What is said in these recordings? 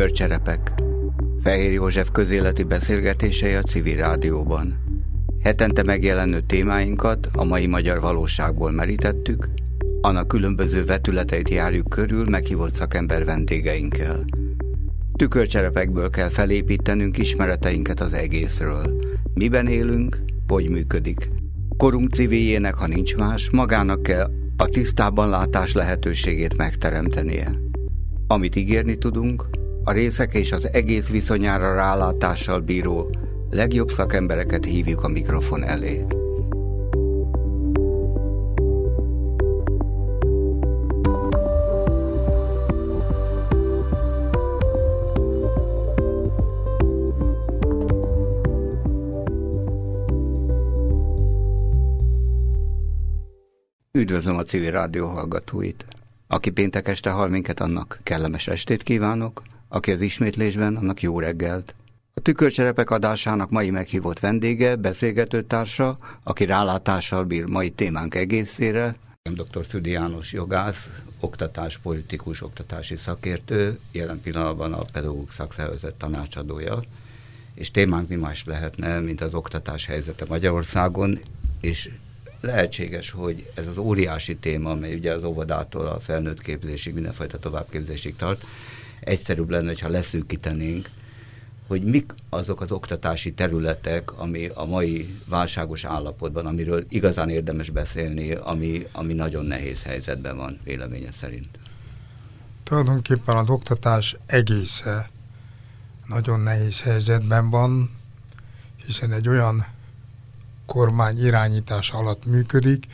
Tükörcserepek Fehér József közéleti beszélgetései a civil rádióban. Hetente megjelenő témáinkat a mai magyar valóságból merítettük, annak különböző vetületeit járjuk körül meghívott szakember vendégeinkkel. Tükörcserepekből kell felépítenünk ismereteinket az egészről. Miben élünk, hogy működik. Korunk civiljének, ha nincs más, magának kell a tisztában látás lehetőségét megteremtenie. Amit ígérni tudunk, a részek és az egész viszonyára rálátással bíró legjobb szakembereket hívjuk a mikrofon elé. Üdvözlöm a civil rádió hallgatóit! Aki péntek este hall minket, annak kellemes estét kívánok, aki az ismétlésben, annak jó reggelt. A tükörcserepek adásának mai meghívott vendége, beszélgetőtársa, aki rálátással bír mai témánk egészére, dr. Szüdi János jogász, oktatáspolitikus, oktatási szakértő, jelen pillanatban a pedagógus szakszervezet tanácsadója, és témánk mi más lehetne, mint az oktatás helyzete Magyarországon, és lehetséges, hogy ez az óriási téma, amely ugye az óvodától a felnőtt képzésig, mindenfajta továbbképzésig tart, egyszerűbb lenne, ha leszűkítenénk, hogy mik azok az oktatási területek, ami a mai válságos állapotban, amiről igazán érdemes beszélni, ami, ami nagyon nehéz helyzetben van, véleménye szerint. Tulajdonképpen az oktatás egésze nagyon nehéz helyzetben van, hiszen egy olyan kormány irányítás alatt működik,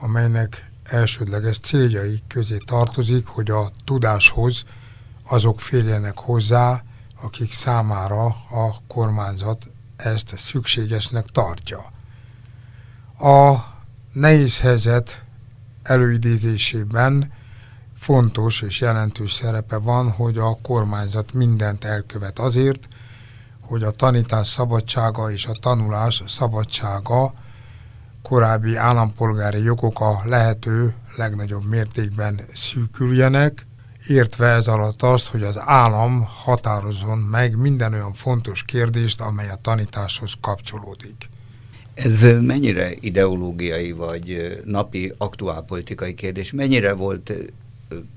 amelynek elsődleges céljai közé tartozik, hogy a tudáshoz azok férjenek hozzá, akik számára a kormányzat ezt szükségesnek tartja. A nehéz helyzet előidézésében fontos és jelentős szerepe van, hogy a kormányzat mindent elkövet azért, hogy a tanítás szabadsága és a tanulás szabadsága korábbi állampolgári jogok a lehető legnagyobb mértékben szűküljenek, értve ez alatt azt, hogy az állam határozzon meg minden olyan fontos kérdést, amely a tanításhoz kapcsolódik. Ez mennyire ideológiai vagy napi aktuálpolitikai kérdés? Mennyire volt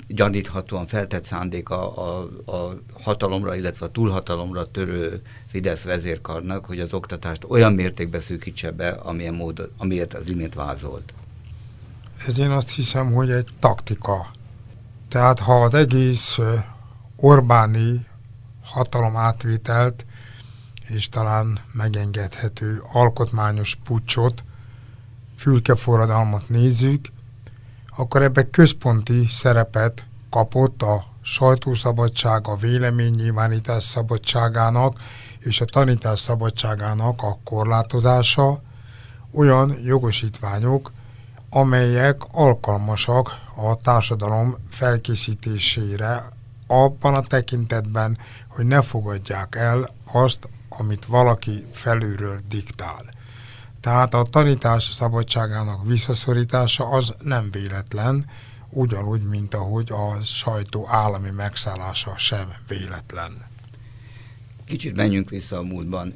gyaníthatóan feltett szándék a, a, hatalomra, illetve a túlhatalomra törő Fidesz vezérkarnak, hogy az oktatást olyan mértékben szűkítse be, amilyen mód, amiért az imént vázolt? Ez én azt hiszem, hogy egy taktika. Tehát ha az egész Orbáni hatalom átvételt és talán megengedhető alkotmányos pucsot, fülkeforradalmat nézzük, akkor ebbe központi szerepet kapott a sajtószabadság, a véleménynyilvánítás szabadságának és a tanítás szabadságának a korlátozása, olyan jogosítványok, amelyek alkalmasak a társadalom felkészítésére abban a tekintetben, hogy ne fogadják el azt, amit valaki felülről diktál. Tehát a tanítás szabadságának visszaszorítása az nem véletlen, ugyanúgy, mint ahogy a sajtó állami megszállása sem véletlen. Kicsit menjünk vissza a múltban.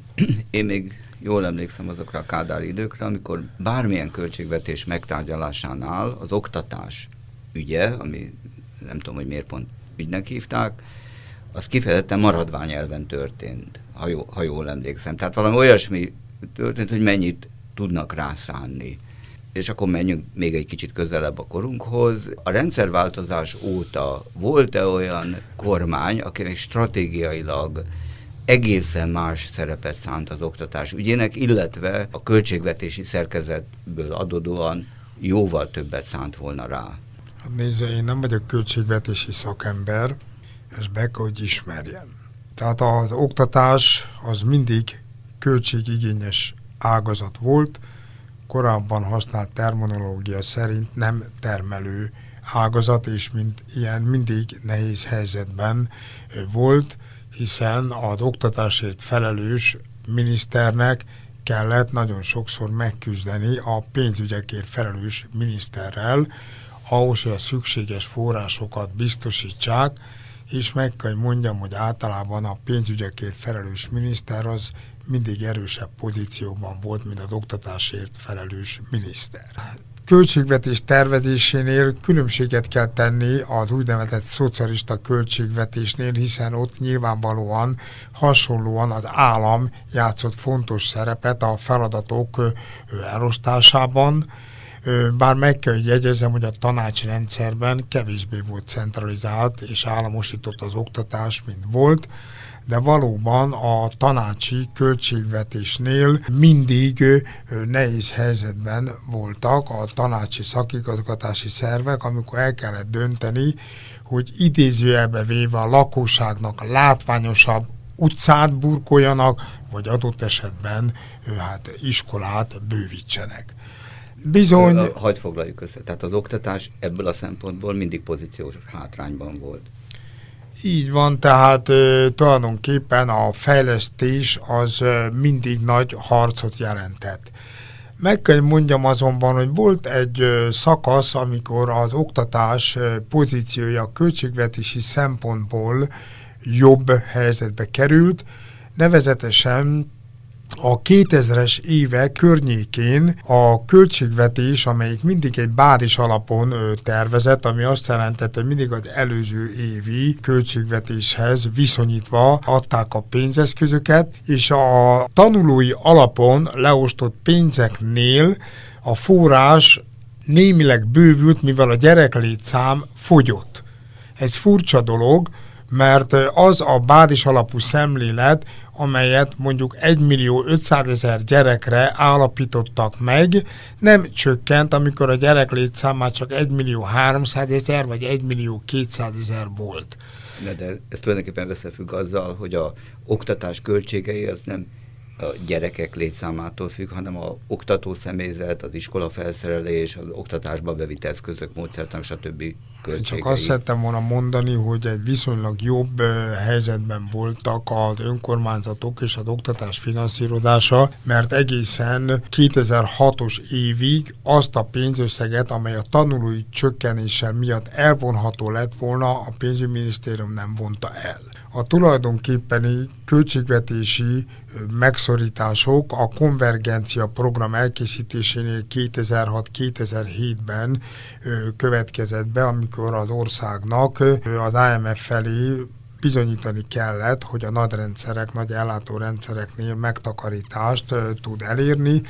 Én még jól emlékszem azokra a kádári időkre, amikor bármilyen költségvetés megtárgyalásánál az oktatás ügye, ami nem tudom, hogy miért pont ügynek hívták, az kifejezetten maradványelven történt, ha, jó, ha jól emlékszem. Tehát valami olyasmi történt, hogy mennyit tudnak rászánni. És akkor menjünk még egy kicsit közelebb a korunkhoz. A rendszerváltozás óta volt-e olyan kormány, akinek stratégiailag egészen más szerepet szánt az oktatás ügyének, illetve a költségvetési szerkezetből adódóan jóval többet szánt volna rá. Hát nézze, én nem vagyok költségvetési szakember, ezt be kell, hogy ismerjem. Tehát az oktatás az mindig költségigényes ágazat volt, korábban használt terminológia szerint nem termelő ágazat, és mint ilyen mindig nehéz helyzetben volt, hiszen az oktatásért felelős miniszternek kellett nagyon sokszor megküzdeni a pénzügyekért felelős miniszterrel, ahhoz, hogy a szükséges forrásokat biztosítsák, és meg kell mondjam, hogy általában a pénzügyekért felelős miniszter az mindig erősebb pozícióban volt, mint az oktatásért felelős miniszter költségvetés tervezésénél különbséget kell tenni az úgynevezett szocialista költségvetésnél, hiszen ott nyilvánvalóan hasonlóan az állam játszott fontos szerepet a feladatok elosztásában, bár meg kell, hogy jegyezem, hogy a tanácsrendszerben kevésbé volt centralizált és államosított az oktatás, mint volt, de valóban a tanácsi költségvetésnél mindig nehéz helyzetben voltak a tanácsi szakigazgatási szervek, amikor el kellett dönteni, hogy idézőjelbe véve a lakosságnak látványosabb utcát burkoljanak, vagy adott esetben hát iskolát bővítsenek. Bizony... Hagy foglaljuk össze. Tehát az oktatás ebből a szempontból mindig pozíciós hátrányban volt. Így van, tehát e, tulajdonképpen a fejlesztés az mindig nagy harcot jelentett. Meg kell mondjam azonban, hogy volt egy szakasz, amikor az oktatás pozíciója költségvetési szempontból jobb helyzetbe került, nevezetesen a 2000-es évek környékén a költségvetés, amelyik mindig egy bázis alapon tervezett, ami azt jelentette, mindig az előző évi költségvetéshez viszonyítva adták a pénzeszközöket, és a tanulói alapon leosztott pénzeknél a forrás némileg bővült, mivel a gyereklétszám fogyott. Ez furcsa dolog, mert az a bázis alapú szemlélet, amelyet mondjuk 1 millió 500 ezer gyerekre állapítottak meg, nem csökkent, amikor a gyerek létszámá csak 1 millió 300 ezer vagy 1 millió 200 ezer volt. De, de ez tulajdonképpen összefügg azzal, hogy a oktatás költségei az nem a gyerekek létszámától függ, hanem a oktató személyzet, az iskola felszerelés, az oktatásba bevitt eszközök, módszertan, stb. Én csak azt szerettem volna mondani, hogy egy viszonylag jobb helyzetben voltak az önkormányzatok és az oktatás finanszírozása, mert egészen 2006-os évig azt a pénzösszeget, amely a tanulói csökkenéssel miatt elvonható lett volna, a pénzügyminisztérium nem vonta el a tulajdonképpeni költségvetési megszorítások a konvergencia program elkészítésénél 2006-2007-ben következett be, amikor az országnak az IMF felé bizonyítani kellett, hogy a nadrendszerek, nagy ellátórendszereknél megtakarítást tud elérni,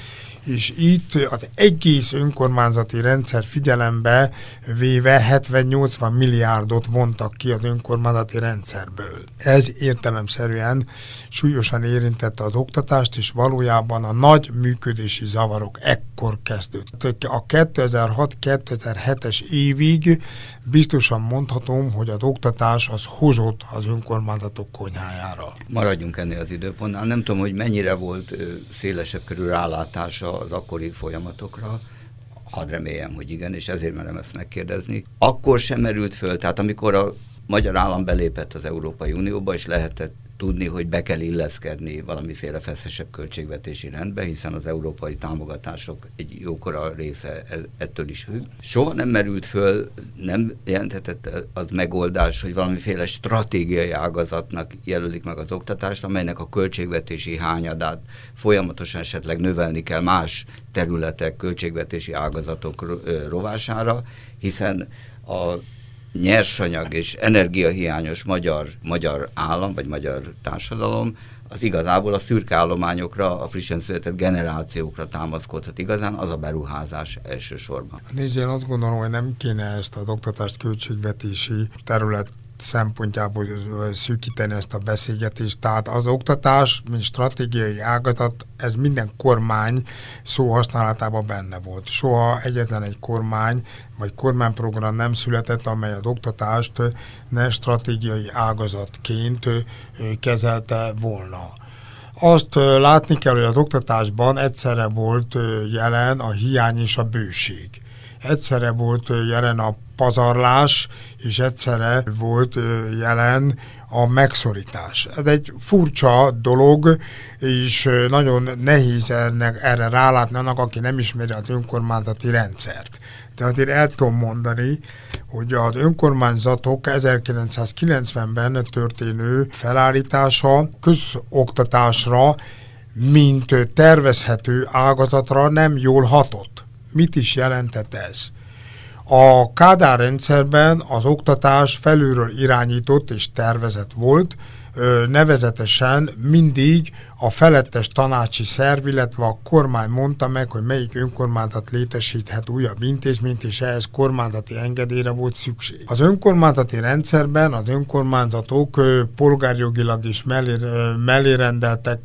és itt az egész önkormányzati rendszer figyelembe véve 70-80 milliárdot vontak ki az önkormányzati rendszerből. Ez értelemszerűen súlyosan érintette az oktatást, és valójában a nagy működési zavarok ekkor kezdődtek. A 2006-2007-es évig biztosan mondhatom, hogy az oktatás az hozott az önkormányzatok konyhájára. Maradjunk ennél az időpontnál. Nem tudom, hogy mennyire volt szélesebb körül rálátása az akkori folyamatokra, hadd reméljem, hogy igen, és ezért merem ezt megkérdezni. Akkor sem merült föl, tehát amikor a magyar állam belépett az Európai Unióba, és lehetett tudni, hogy be kell illeszkedni valamiféle feszesebb költségvetési rendbe, hiszen az európai támogatások egy jókora része ettől is függ. Soha nem merült föl, nem jelenthetett az megoldás, hogy valamiféle stratégiai ágazatnak jelölik meg az oktatást, amelynek a költségvetési hányadát folyamatosan esetleg növelni kell más területek, költségvetési ágazatok rovására, hiszen a nyersanyag és energiahiányos magyar, magyar állam, vagy magyar társadalom, az igazából a szürke állományokra, a frissen született generációkra támaszkodhat igazán, az a beruházás elsősorban. Nézd, én azt gondolom, hogy nem kéne ezt az oktatást költségvetési terület szempontjából szűkíteni ezt a beszélgetést. Tehát az oktatás, mint stratégiai ágazat, ez minden kormány szó használatában benne volt. Soha egyetlen egy kormány vagy kormányprogram nem született, amely az oktatást ne stratégiai ágazatként kezelte volna. Azt látni kell, hogy az oktatásban egyszerre volt jelen a hiány és a bőség. Egyszerre volt jelen a pazarlás, és egyszerre volt jelen a megszorítás. Ez egy furcsa dolog, és nagyon nehéz ennek, erre rálátni annak, aki nem ismeri az önkormányzati rendszert. de azért el tudom mondani, hogy az önkormányzatok 1990-ben történő felállítása közoktatásra, mint tervezhető ágazatra nem jól hatott. Mit is jelentett ez? A Kádár rendszerben az oktatás felülről irányított és tervezett volt, nevezetesen mindig a felettes tanácsi szerv, illetve a kormány mondta meg, hogy melyik önkormányzat létesíthet újabb intézményt, és ehhez kormányzati engedélyre volt szükség. Az önkormányzati rendszerben az önkormányzatok polgárjogilag is mellérendeltek,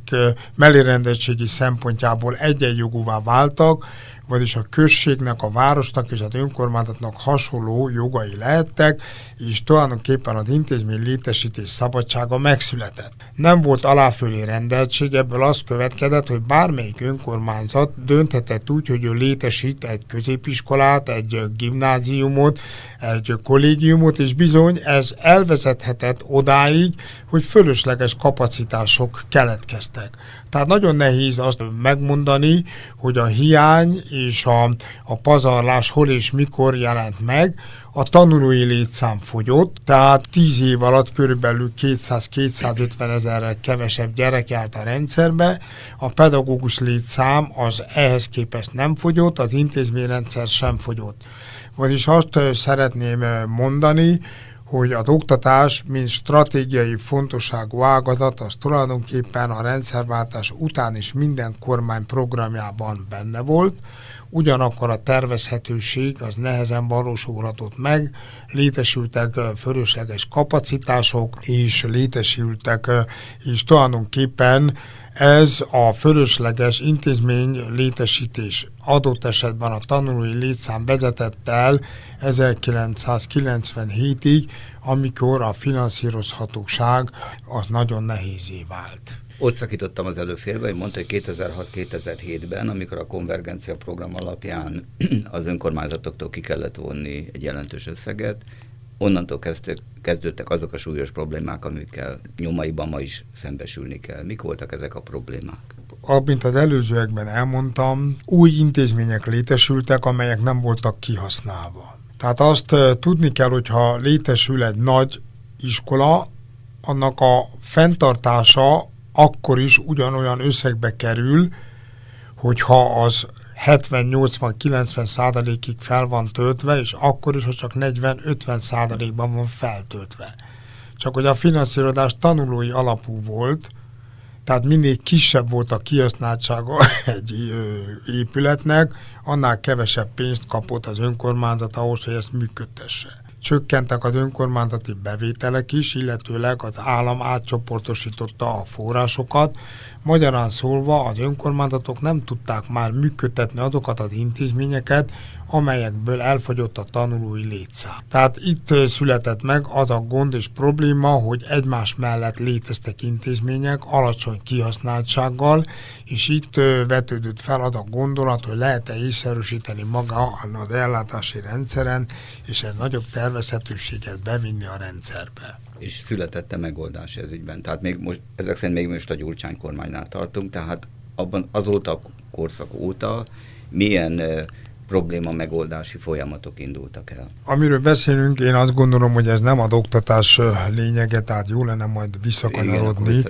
mellérendeltségi szempontjából egyenjogúvá váltak, vagyis a községnek, a városnak és az önkormányzatnak hasonló jogai lehettek, és tulajdonképpen az intézmény létesítés szabadsága megszületett. Nem volt aláfölé rendeltség, ebből az következett, hogy bármelyik önkormányzat dönthetett úgy, hogy ő létesít egy középiskolát, egy gimnáziumot, egy kollégiumot, és bizony ez elvezethetett odáig, hogy fölösleges kapacitások keletkeztek. Tehát nagyon nehéz azt megmondani, hogy a hiány és a, a pazarlás hol és mikor jelent meg. A tanulói létszám fogyott, tehát 10 év alatt körülbelül 200-250 ezerrel kevesebb gyerek járt a rendszerbe, a pedagógus létszám az ehhez képest nem fogyott, az intézményrendszer sem fogyott. Vagyis azt szeretném mondani, hogy az oktatás, mint stratégiai fontosságú ágazat, az tulajdonképpen a rendszerváltás után is minden kormány programjában benne volt, ugyanakkor a tervezhetőség az nehezen valósulhatott meg, létesültek fölösleges kapacitások, és létesültek, és tulajdonképpen ez a fölösleges intézmény létesítés adott esetben a tanulói létszám vezetett el 1997-ig, amikor a finanszírozhatóság az nagyon nehézé vált. Ott szakítottam az előfélbe, hogy mondta, hogy 2006-2007-ben, amikor a konvergencia program alapján az önkormányzatoktól ki kellett vonni egy jelentős összeget, onnantól kezdtek, kezdődtek azok a súlyos problémák, amikkel nyomaiban ma is szembesülni kell. Mik voltak ezek a problémák? Mint az előzőekben elmondtam, új intézmények létesültek, amelyek nem voltak kihasználva. Tehát azt tudni kell, hogyha létesül egy nagy iskola, annak a fenntartása akkor is ugyanolyan összegbe kerül, hogyha az 70-80-90 százalékig fel van töltve, és akkor is, hogy csak 40-50 százalékban van feltöltve. Csak hogy a finanszírozás tanulói alapú volt, tehát minél kisebb volt a kihasználtsága egy épületnek, annál kevesebb pénzt kapott az önkormányzat ahhoz, hogy ezt működtesse csökkentek az önkormányzati bevételek is, illetőleg az állam átcsoportosította a forrásokat. Magyarán szólva az önkormányzatok nem tudták már működtetni azokat az intézményeket, amelyekből elfogyott a tanulói létszám. Tehát itt született meg az a gond és probléma, hogy egymás mellett léteztek intézmények alacsony kihasználtsággal, és itt vetődött fel az a gondolat, hogy lehet-e észszerűsíteni maga az ellátási rendszeren, és egy nagyobb tervezhetőséget bevinni a rendszerbe és született a megoldás ez ügyben. Tehát még most, ezek szerint még most a Gyurcsány kormánynál tartunk, tehát abban azóta a korszak óta milyen probléma megoldási folyamatok indultak el. Amiről beszélünk, én azt gondolom, hogy ez nem az oktatás lényege, tehát jó lenne majd visszakanyarodni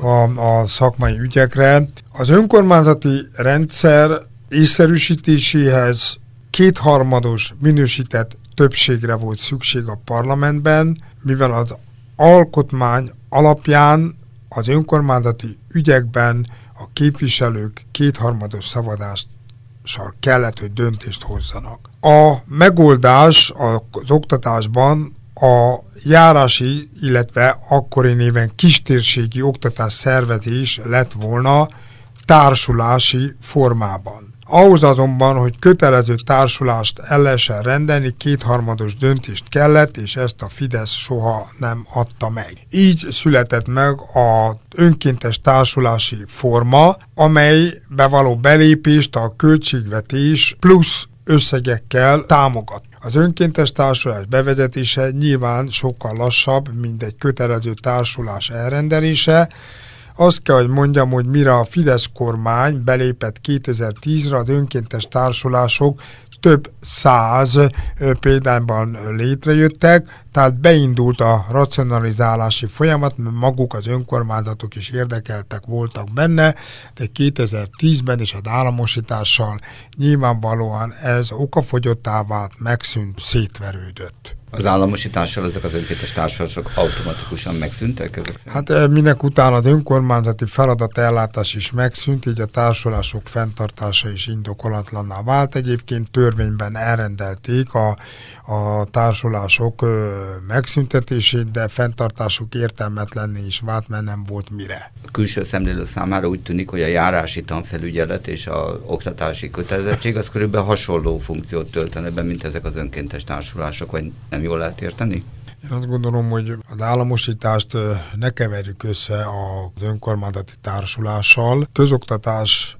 a, a szakmai ügyekre. Az önkormányzati rendszer észszerűsítéséhez kétharmados minősített többségre volt szükség a parlamentben, mivel az alkotmány alapján az önkormányzati ügyekben a képviselők kétharmados szavazást kellett, hogy döntést hozzanak. A megoldás az oktatásban a járási, illetve akkori néven kistérségi oktatás szervezés lett volna társulási formában. Ahhoz azonban, hogy kötelező társulást el lehessen rendelni, kétharmados döntést kellett, és ezt a Fidesz soha nem adta meg. Így született meg a önkéntes társulási forma, amely bevaló belépést a költségvetés plusz összegekkel támogat. Az önkéntes társulás bevezetése nyilván sokkal lassabb, mint egy kötelező társulás elrendelése, azt kell, hogy mondjam, hogy mire a Fidesz kormány belépett 2010-re, az önkéntes társulások több száz példányban létrejöttek, tehát beindult a racionalizálási folyamat, mert maguk az önkormányzatok is érdekeltek voltak benne, de 2010-ben is az államosítással nyilvánvalóan ez okafogyottá vált, megszűnt, szétverődött. Az államosítással ezek az önkéntes társadalmak automatikusan megszűntek? Ezek hát eh, minek után az önkormányzati feladatellátás is megszűnt, így a társulások fenntartása is indokolatlanná vált. Egyébként törvényben elrendelték a, a társulások megszüntetését, de fenntartásuk értelmetlenné is vált, mert nem volt mire. A külső szemlélő számára úgy tűnik, hogy a járási tanfelügyelet és a oktatási kötelezettség az körülbelül hasonló funkciót töltene be, mint ezek az önkéntes társulások, vagy nem jól lehet érteni? Én azt gondolom, hogy az államosítást ne keverjük össze az önkormányzati társulással. Közoktatás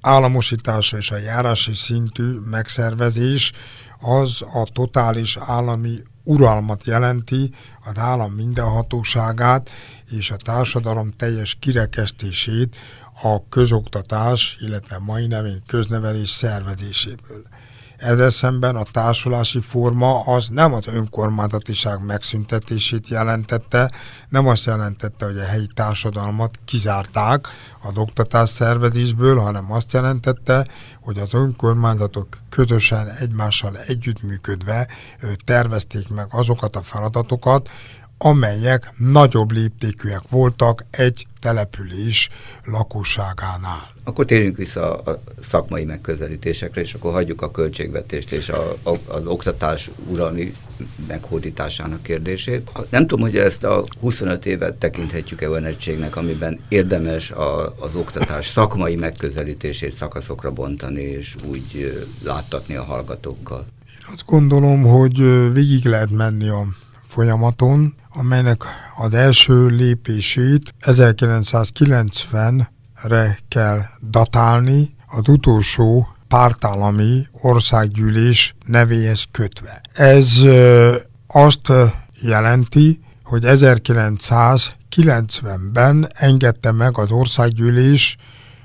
államosítása és a járási szintű megszervezés az a totális állami uralmat jelenti, az állam mindenhatóságát és a társadalom teljes kirekesztését a közoktatás, illetve mai nevén köznevelés szervezéséből. Ezzel szemben a társulási forma az nem az önkormányzatiság megszüntetését jelentette, nem azt jelentette, hogy a helyi társadalmat kizárták a oktatás szervezésből, hanem azt jelentette, hogy az önkormányzatok közösen egymással együttműködve tervezték meg azokat a feladatokat, amelyek nagyobb léptékűek voltak egy település lakosságánál. Akkor térjünk vissza a szakmai megközelítésekre, és akkor hagyjuk a költségvetést és a, a, az oktatás uralmi meghódításának kérdését. Nem tudom, hogy ezt a 25 évet tekinthetjük-e olyan egységnek, amiben érdemes a, az oktatás szakmai megközelítését szakaszokra bontani, és úgy láttatni a hallgatókkal. Én azt gondolom, hogy végig lehet menni a folyamaton, amelynek az első lépését 1990-re kell datálni, az utolsó pártállami országgyűlés nevéhez kötve. Ez azt jelenti, hogy 1990-ben engedte meg az országgyűlés,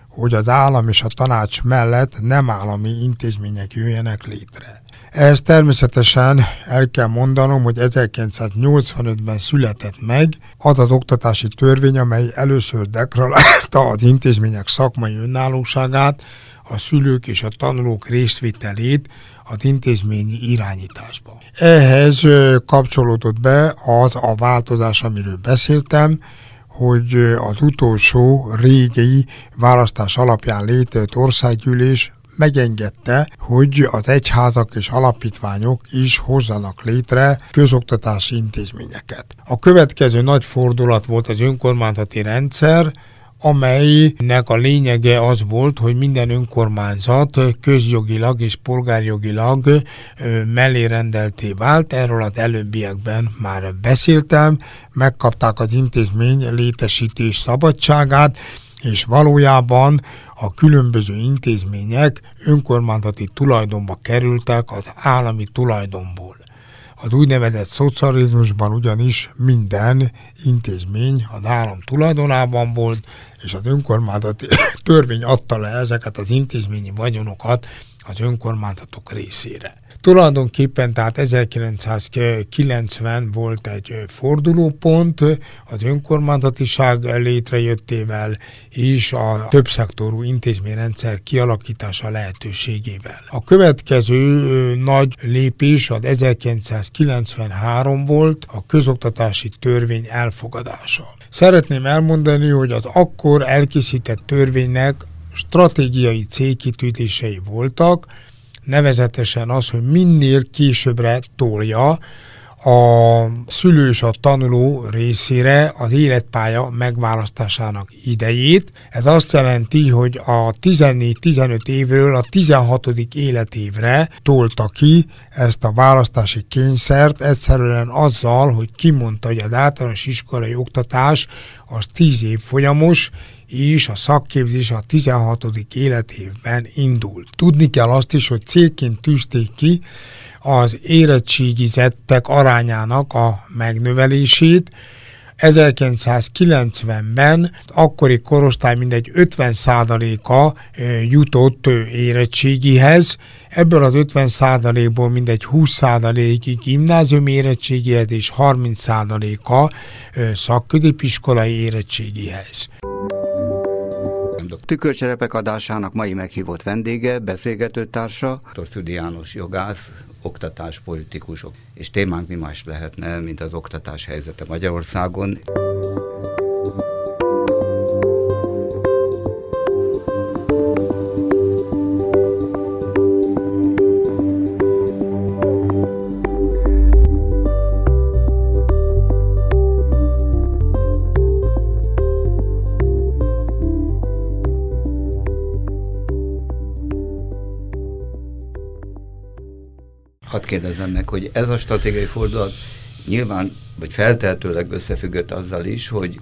hogy az állam és a tanács mellett nem állami intézmények jöjjenek létre. Ehhez természetesen el kell mondanom, hogy 1985-ben született meg az az oktatási törvény, amely először deklarálta az intézmények szakmai önállóságát, a szülők és a tanulók részvételét az intézményi irányításba. Ehhez kapcsolódott be az a változás, amiről beszéltem, hogy az utolsó régi választás alapján létrejött országgyűlés megengedte, hogy az egyházak és alapítványok is hozzanak létre közoktatási intézményeket. A következő nagy fordulat volt az önkormányzati rendszer, amelynek a lényege az volt, hogy minden önkormányzat közjogilag és polgárjogilag mellé rendelté vált. Erről az előbbiekben már beszéltem, megkapták az intézmény létesítés szabadságát, és valójában a különböző intézmények önkormányzati tulajdonba kerültek az állami tulajdonból. Az úgynevezett szocializmusban ugyanis minden intézmény az állam tulajdonában volt, és az önkormányzati törvény adta le ezeket az intézményi vagyonokat az önkormányzatok részére. Tulajdonképpen tehát 1990 volt egy fordulópont az önkormányzatiság létrejöttével és a többszektorú intézményrendszer kialakítása lehetőségével. A következő nagy lépés az 1993 volt a közoktatási törvény elfogadása. Szeretném elmondani, hogy az akkor elkészített törvénynek stratégiai célkitűzései voltak, nevezetesen az, hogy minél későbbre tolja a szülő és a tanuló részére az életpálya megválasztásának idejét. Ez azt jelenti, hogy a 14-15 évről a 16. életévre tolta ki ezt a választási kényszert, egyszerűen azzal, hogy kimondta, hogy az általános iskolai oktatás az 10 év folyamos, és a szakképzés a 16. életévben indult. Tudni kell azt is, hogy célként tűzték ki az érettségizettek arányának a megnövelését, 1990-ben akkori korosztály mindegy 50%-a jutott érettségihez, ebből az 50%-ból mindegy 20%-ig gimnázium érettségihez és 30%-a szakközépiskolai érettségihez. Tükörcserepek adásának mai meghívott vendége, beszélgetőtársa. Szüdi János jogász, oktatáspolitikusok. És témánk mi más lehetne, mint az oktatás helyzete Magyarországon. Hadd kérdezzem meg, hogy ez a stratégiai fordulat nyilván, vagy feltehetőleg összefüggött azzal is, hogy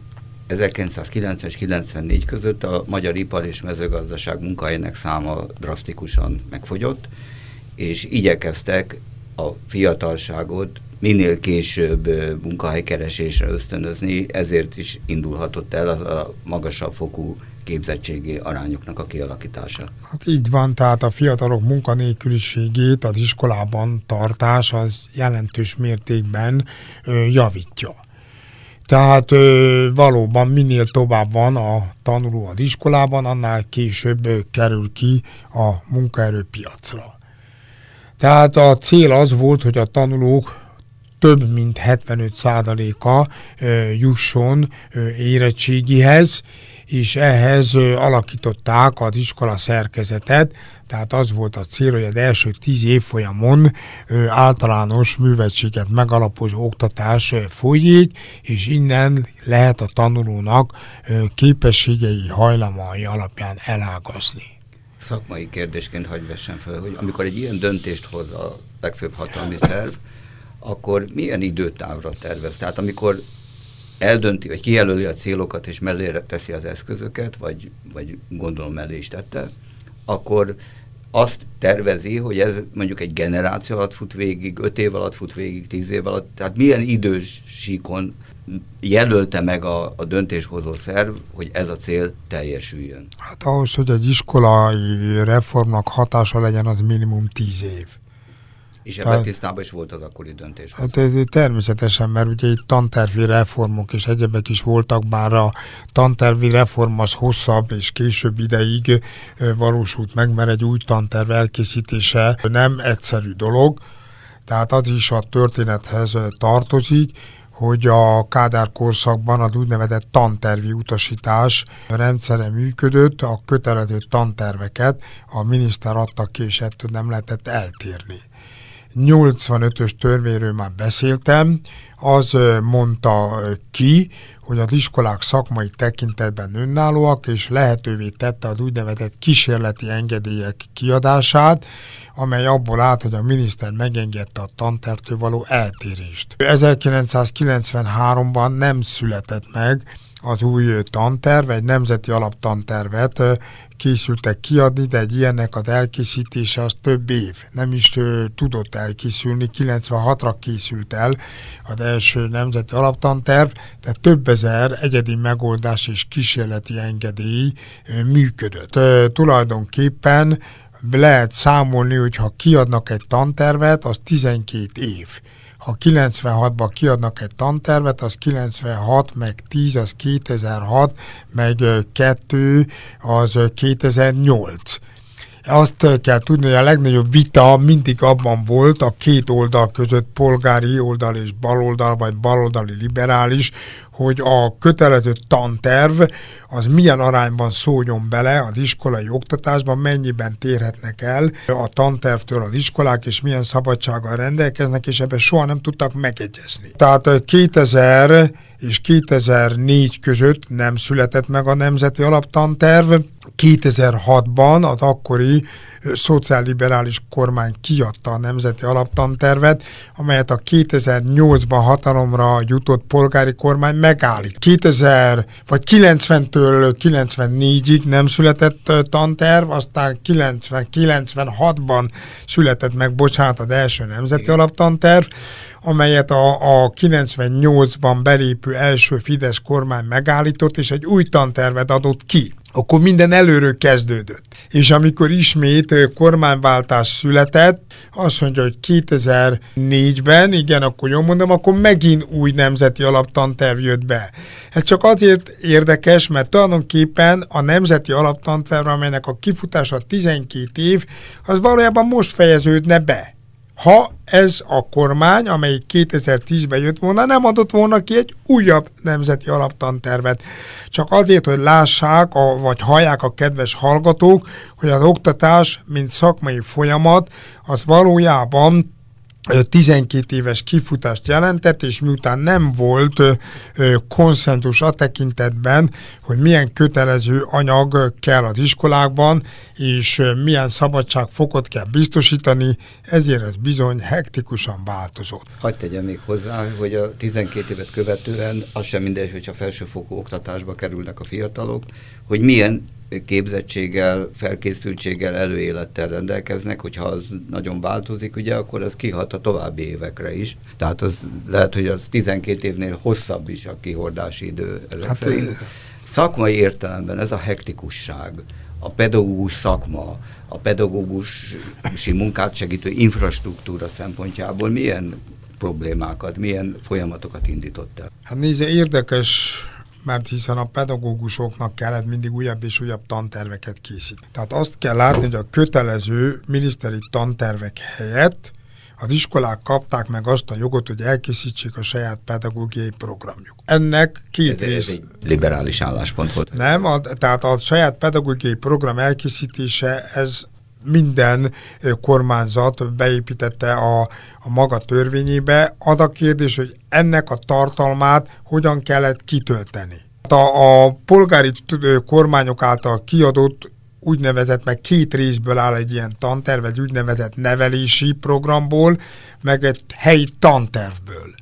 1990 és 94 között a magyar ipar és mezőgazdaság munkahelynek száma drasztikusan megfogyott, és igyekeztek a fiatalságot minél később munkahelykeresésre ösztönözni, ezért is indulhatott el a magasabb fokú képzettségi arányoknak a kialakítása. Hát így van, tehát a fiatalok munkanélküliségét az iskolában tartás az jelentős mértékben ö, javítja. Tehát ö, valóban minél tovább van a tanuló az iskolában, annál később ö, kerül ki a munkaerőpiacra. Tehát a cél az volt, hogy a tanulók több mint 75%-a jusson érettségihez, és ehhez alakították az iskola szerkezetet, tehát az volt a cél, hogy az első tíz évfolyamon általános művetséget megalapozó oktatás folyik, és innen lehet a tanulónak képességei, hajlamai alapján elágazni. Szakmai kérdésként hagyj vessen fel, hogy amikor egy ilyen döntést hoz a legfőbb hatalmi szerv, akkor milyen időtávra tervez? Tehát amikor eldönti, vagy kijelöli a célokat, és mellére teszi az eszközöket, vagy, vagy gondolom mellé is tette, akkor azt tervezi, hogy ez mondjuk egy generáció alatt fut végig, öt év alatt fut végig, tíz év alatt, tehát milyen idősíkon jelölte meg a, a döntéshozó szerv, hogy ez a cél teljesüljön? Hát ahhoz, hogy egy iskolai reformnak hatása legyen, az minimum tíz év. És ebben tisztában is volt az akkori döntés. Hát természetesen, mert ugye itt tantervi reformok és egyebek is voltak, bár a tantervi reform az hosszabb és később ideig valósult meg, mert egy új tanterv elkészítése nem egyszerű dolog, tehát az is a történethez tartozik, hogy a Kádár korszakban az úgynevezett tantervi utasítás rendszere működött, a kötelező tanterveket a miniszter adta ki, és ettől nem lehetett eltérni. 85-ös törvényről már beszéltem, az mondta ki, hogy az iskolák szakmai tekintetben önállóak, és lehetővé tette az úgynevezett kísérleti engedélyek kiadását, amely abból állt, hogy a miniszter megengedte a tantertől való eltérést. 1993-ban nem született meg az új tanterv, egy nemzeti alaptantervet készültek kiadni, de egy ilyennek az elkészítése az több év. Nem is ö, tudott elkészülni, 96-ra készült el az első nemzeti alaptanterv, de több ezer egyedi megoldás és kísérleti engedély ö, működött. Ö, tulajdonképpen lehet számolni, hogy ha kiadnak egy tantervet, az 12 év ha 96-ban kiadnak egy tantervet, az 96, meg 10, az 2006, meg 2, az 2008 azt kell tudni, hogy a legnagyobb vita mindig abban volt a két oldal között, polgári oldal és baloldal, vagy baloldali liberális, hogy a kötelező tanterv az milyen arányban szóljon bele az iskolai oktatásban, mennyiben térhetnek el a tantervtől az iskolák, és milyen szabadsággal rendelkeznek, és ebben soha nem tudtak megegyezni. Tehát 2000 és 2004 között nem született meg a Nemzeti Alaptanterv, 2006-ban az akkori szociálliberális kormány kiadta a Nemzeti Alaptantervet, amelyet a 2008-ban hatalomra jutott polgári kormány megállít. 2000 vagy 90-től 94-ig nem született tanterv, aztán 90-96-ban született meg, bocsánat, az első Nemzeti Alaptanterv, amelyet a, a 98-ban belépő első Fidesz kormány megállított, és egy új tantervet adott ki akkor minden előről kezdődött. És amikor ismét kormányváltás született, azt mondja, hogy 2004-ben, igen, akkor jól mondom, akkor megint új nemzeti alaptanterv jött be. Ez csak azért érdekes, mert tulajdonképpen a nemzeti alaptanterv, amelynek a kifutása 12 év, az valójában most fejeződne be ha ez a kormány, amely 2010-ben jött volna, nem adott volna ki egy újabb nemzeti alaptantervet. Csak azért, hogy lássák, a, vagy hallják a kedves hallgatók, hogy az oktatás, mint szakmai folyamat, az valójában 12 éves kifutást jelentett, és miután nem volt konszentus a tekintetben, hogy milyen kötelező anyag kell az iskolákban, és milyen szabadságfokot kell biztosítani, ezért ez bizony hektikusan változott. Hagy tegyem még hozzá, hogy a 12 évet követően az sem mindegy, hogyha felsőfokú oktatásba kerülnek a fiatalok, hogy milyen képzettséggel, felkészültséggel, előélettel rendelkeznek, hogyha az nagyon változik, ugye, akkor az kihat a további évekre is. Tehát az lehet, hogy az 12 évnél hosszabb is a kihordási idő. Hát, Szakmai értelemben ez a hektikusság, a pedagógus szakma, a pedagógusi munkát segítő infrastruktúra szempontjából milyen problémákat, milyen folyamatokat indított el? Hát nézze, érdekes mert hiszen a pedagógusoknak kellett mindig újabb és újabb tanterveket készíteni. Tehát azt kell látni, hogy a kötelező miniszteri tantervek helyett az iskolák kapták meg azt a jogot, hogy elkészítsék a saját pedagógiai programjuk. Ennek két ez, rész... Ez egy liberális álláspont volt. Nem, a, tehát a saját pedagógiai program elkészítése, ez minden kormányzat beépítette a, a maga törvényébe. Ad a kérdés, hogy ennek a tartalmát hogyan kellett kitölteni. A, a polgári kormányok által kiadott úgynevezett, meg két részből áll egy ilyen tanterv, egy úgynevezett nevelési programból, meg egy helyi tantervből.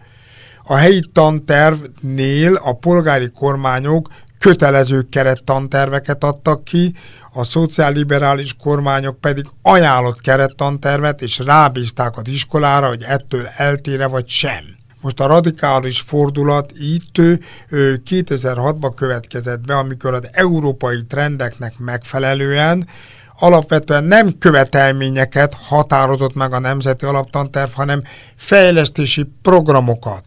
A helyi tantervnél a polgári kormányok kötelező kerettanterveket adtak ki, a szociálliberális kormányok pedig ajánlott kerettantervet, és rábízták az iskolára, hogy ettől eltére vagy sem. Most a radikális fordulat itt 2006-ban következett be, amikor az európai trendeknek megfelelően alapvetően nem követelményeket határozott meg a Nemzeti Alaptanterv, hanem fejlesztési programokat.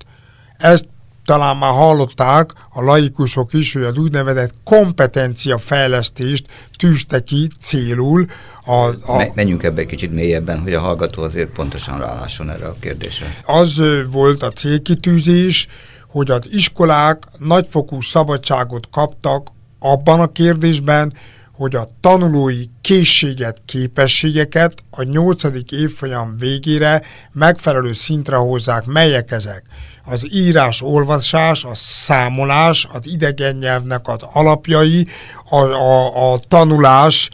Ezt talán már hallották a laikusok is, hogy az úgynevezett kompetenciafejlesztést tűzte ki célul. A, a, Menjünk ebbe egy kicsit mélyebben, hogy a hallgató azért pontosan rálásson erre a kérdésre. Az volt a célkitűzés, hogy az iskolák nagyfokú szabadságot kaptak abban a kérdésben, hogy a tanulói készséget, képességeket a nyolcadik évfolyam végére megfelelő szintre hozzák. Melyek ezek? Az írás, olvasás, a számolás, az idegen nyelvnek az alapjai, a, a, a tanulás,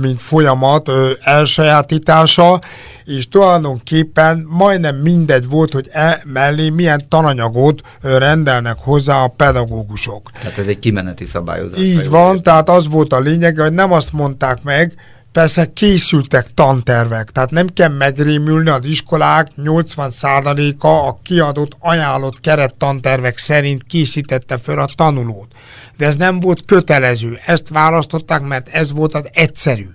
mint folyamat elsajátítása, és tulajdonképpen majdnem mindegy volt, hogy e mellé milyen tananyagot rendelnek hozzá a pedagógusok. Tehát ez egy kimeneti szabályozás. Így van, tehát az volt a lényeg, hogy nem azt mondták meg, Persze készültek tantervek, tehát nem kell megrémülni az iskolák 80%-a a kiadott ajánlott kerettantervek szerint készítette föl a tanulót. De ez nem volt kötelező, ezt választották, mert ez volt az egyszerű.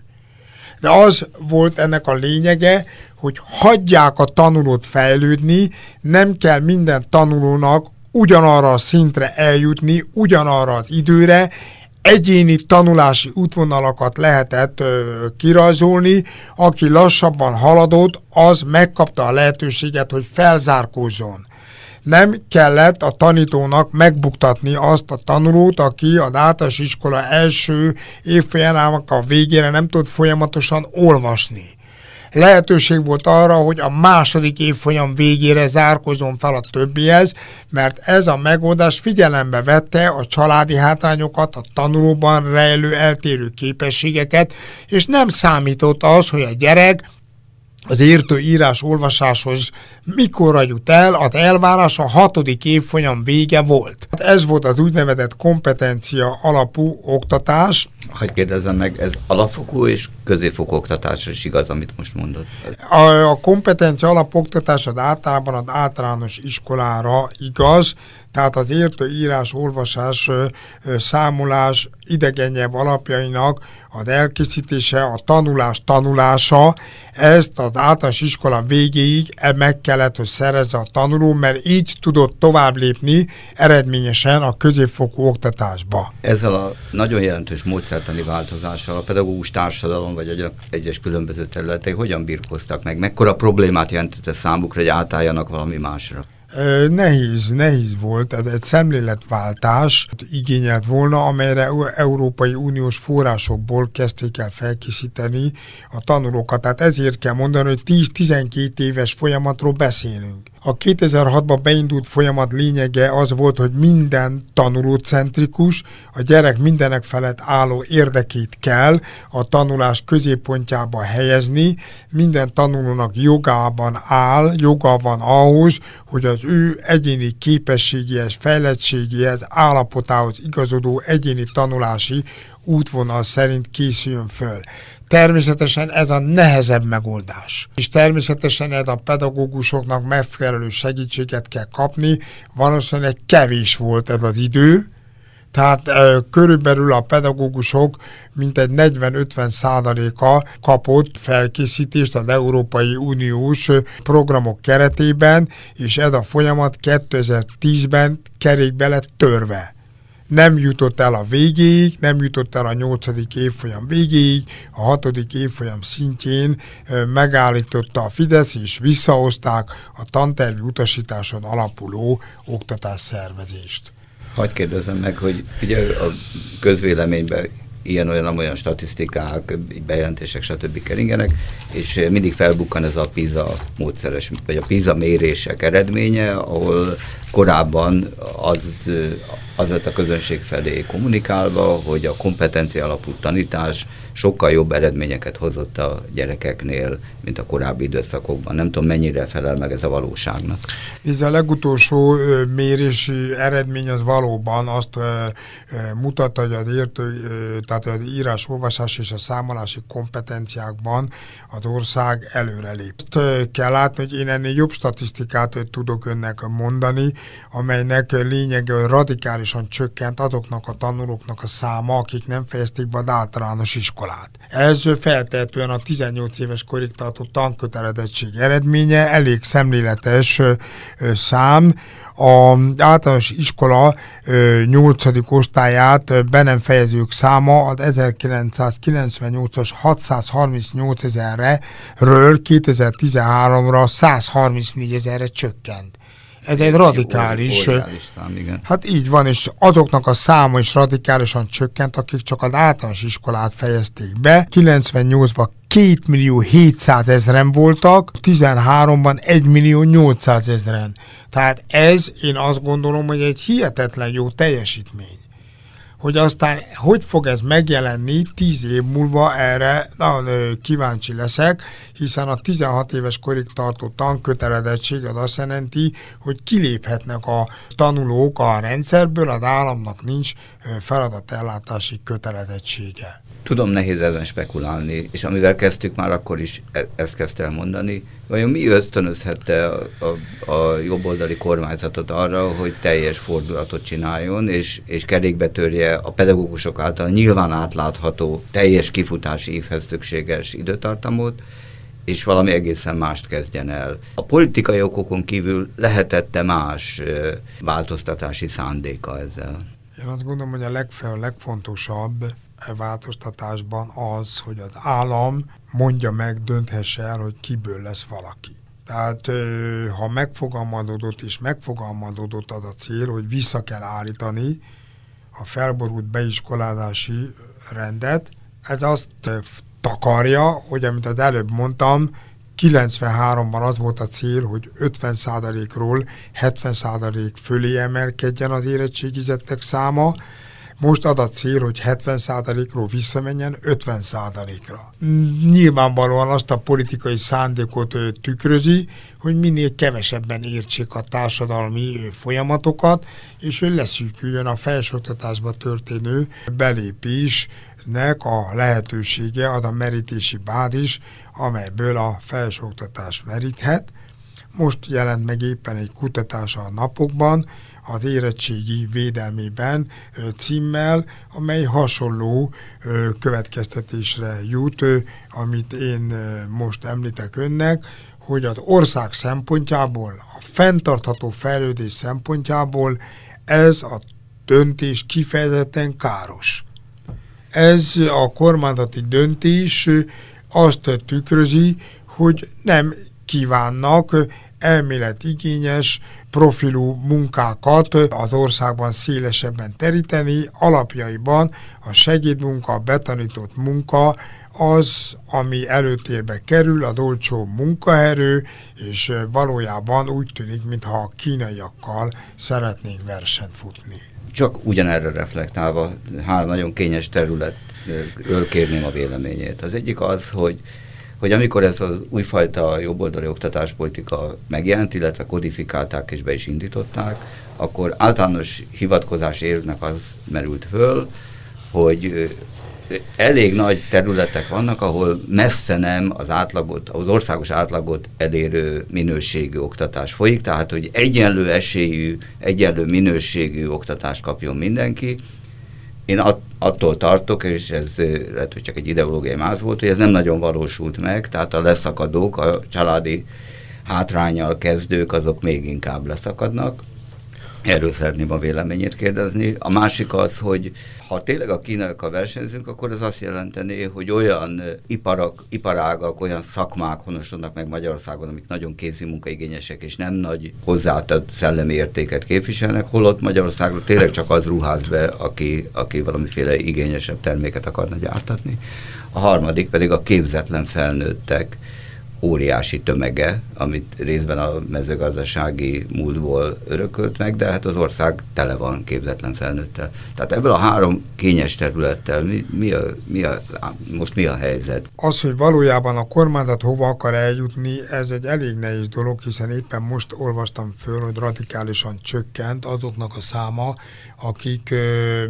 De az volt ennek a lényege, hogy hagyják a tanulót fejlődni, nem kell minden tanulónak ugyanarra a szintre eljutni, ugyanarra az időre, egyéni tanulási útvonalakat lehetett kirajzolni, aki lassabban haladott, az megkapta a lehetőséget, hogy felzárkózzon. Nem kellett a tanítónak megbuktatni azt a tanulót, aki a általános iskola első évfolyamának a végére nem tud folyamatosan olvasni. Lehetőség volt arra, hogy a második évfolyam végére zárkozom fel a többihez, mert ez a megoldás figyelembe vette a családi hátrányokat, a tanulóban rejlő eltérő képességeket, és nem számított az, hogy a gyerek az értő írás olvasáshoz mikorra jut el, az elvárás a hatodik évfolyam vége volt. Ez volt az úgynevezett kompetencia alapú oktatás. Hogy kérdezem meg, ez alapfokú és középfokú oktatás is igaz, amit most mondott? A, a kompetencia alapoktatás az általában az általános iskolára igaz, tehát az értő írás, olvasás, számolás, idegennyelv alapjainak az elkészítése, a tanulás tanulása, ezt az általános iskola végéig meg kellett, hogy szerezze a tanuló, mert így tudott tovább lépni eredményesen a középfokú oktatásba. Ezzel a nagyon jelentős módszertani változással a pedagógus társadalom vagy a egyes különböző területek hogyan birkoztak meg? Mekkora problémát jelentette számukra, hogy átálljanak valami másra? Nehéz, nehéz volt, ez egy szemléletváltás igényelt volna, amelyre Európai Uniós forrásokból kezdték el felkészíteni a tanulókat. Tehát ezért kell mondani, hogy 10-12 éves folyamatról beszélünk. A 2006-ban beindult folyamat lényege az volt, hogy minden tanulócentrikus, a gyerek mindenek felett álló érdekét kell a tanulás középpontjába helyezni, minden tanulónak jogában áll, joga van ahhoz, hogy az ő egyéni képességéhez, fejlettségéhez, állapotához igazodó egyéni tanulási útvonal szerint készüljön föl. Természetesen ez a nehezebb megoldás. És természetesen ez a pedagógusoknak megfelelő segítséget kell kapni. Valószínűleg kevés volt ez az idő, tehát e, körülbelül a pedagógusok mintegy 40-50 százaléka kapott felkészítést az Európai Uniós programok keretében, és ez a folyamat 2010-ben kerékbe lett törve nem jutott el a végéig, nem jutott el a nyolcadik évfolyam végéig, a hatodik évfolyam szintjén megállította a Fidesz, és visszahozták a tantervi utasításon alapuló oktatás szervezést. Hagy kérdezem meg, hogy ugye a közvéleményben ilyen-olyan-olyan statisztikák, bejelentések, stb. keringenek, és mindig felbukkan ez a PISA módszeres, vagy a PISA mérések eredménye, ahol korábban az, az lett a közönség felé kommunikálva, hogy a kompetencia alapú tanítás sokkal jobb eredményeket hozott a gyerekeknél, mint a korábbi időszakokban. Nem tudom, mennyire felel meg ez a valóságnak. Ez a legutolsó mérési eredmény az valóban azt mutatta, hogy az értő, tehát az írás, olvasás és a számolási kompetenciákban az ország előrelép. Azt kell látni, hogy én ennél jobb statisztikát tudok önnek mondani, amelynek lényege, radikálisan csökkent azoknak a tanulóknak a száma, akik nem fejezték be az általános iskolát iskolát. Ez feltehetően a 18 éves korig tartott tankötelezettség eredménye, elég szemléletes szám, a általános iskola 8. osztályát be nem fejezők száma az 1998-as 638 ezerre ről 2013-ra 134 ezerre csökkent. Ez egy radikális... szám, igen. Hát így van, és azoknak a száma is radikálisan csökkent, akik csak az általános iskolát fejezték be. 98-ban 2 millió 700 ezeren voltak, 13-ban 1 millió 800 ezeren. Tehát ez, én azt gondolom, hogy egy hihetetlen jó teljesítmény hogy aztán hogy fog ez megjelenni tíz év múlva erre nagyon kíváncsi leszek, hiszen a 16 éves korig tartó tankötelezettség az azt jelenti, hogy kiléphetnek a tanulók a rendszerből, az államnak nincs feladatellátási kötelezettsége. Tudom, nehéz ezen spekulálni, és amivel kezdtük már akkor is e- ezt kezdte el mondani. Vajon mi ösztönözhette a, a, a jobboldali kormányzatot arra, hogy teljes fordulatot csináljon, és, és kerékbe törje a pedagógusok által nyilván átlátható, teljes kifutási évhez szükséges időtartamot, és valami egészen mást kezdjen el. A politikai okokon kívül lehetette más változtatási szándéka ezzel? Én azt gondolom, hogy a legfel, legfontosabb változtatásban az, hogy az állam mondja meg, dönthesse el, hogy kiből lesz valaki. Tehát ha megfogalmazódott és megfogalmazódott az a cél, hogy vissza kell állítani a felborult beiskolázási rendet, ez azt takarja, hogy amit az előbb mondtam, 93-ban az volt a cél, hogy 50%-ról 70% fölé emelkedjen az érettségizettek száma, most ad a cél, hogy 70%-ról visszamenjen 50%-ra. Nyilvánvalóan azt a politikai szándékot tükrözi, hogy minél kevesebben értsék a társadalmi folyamatokat, és hogy leszűküljön a felsőoktatásba történő belépésnek a lehetősége, ad a merítési bád is, amelyből a felsőoktatás meríthet. Most jelent meg éppen egy kutatás a napokban, az érettségi védelmében címmel, amely hasonló következtetésre jut, amit én most említek önnek, hogy az ország szempontjából, a fenntartható fejlődés szempontjából ez a döntés kifejezetten káros. Ez a kormányzati döntés azt tükrözi, hogy nem kívánnak elméletigényes profilú munkákat az országban szélesebben teríteni. Alapjaiban a segédmunka, a betanított munka az, ami előtérbe kerül, a olcsó munkaerő, és valójában úgy tűnik, mintha a kínaiakkal szeretnénk versenyt futni. Csak ugyanerre reflektálva, három nagyon kényes területről kérném a véleményét. Az egyik az, hogy hogy amikor ez az újfajta jobboldali oktatáspolitika megjelent, illetve kodifikálták és be is indították, akkor általános hivatkozás érvnek az merült föl, hogy elég nagy területek vannak, ahol messze nem az átlagot, az országos átlagot elérő minőségű oktatás folyik, tehát hogy egyenlő esélyű, egyenlő minőségű oktatást kapjon mindenki, én att, attól tartok, és ez lehet, hogy csak egy ideológiai máz volt, hogy ez nem nagyon valósult meg, tehát a leszakadók, a családi hátrányal kezdők, azok még inkább leszakadnak. Erről szeretném a véleményét kérdezni. A másik az, hogy ha tényleg a kínaiakkal versenyzünk, akkor ez azt jelenteni, hogy olyan iparak, iparágak, olyan szakmák honosodnak meg Magyarországon, amik nagyon kézi munkaigényesek, és nem nagy hozzátett szellemi értéket képviselnek, holott Magyarországon tényleg csak az ruház be, aki, aki valamiféle igényesebb terméket akarna gyártatni. A harmadik pedig a képzetlen felnőttek, óriási tömege, amit részben a mezőgazdasági múltból örökölt meg, de hát az ország tele van képzetlen felnőttel. Tehát ebből a három kényes területtel mi, mi, a, mi a, most mi a helyzet? Az, hogy valójában a kormányzat hova akar eljutni, ez egy elég nehéz dolog, hiszen éppen most olvastam föl, hogy radikálisan csökkent azoknak a száma, akik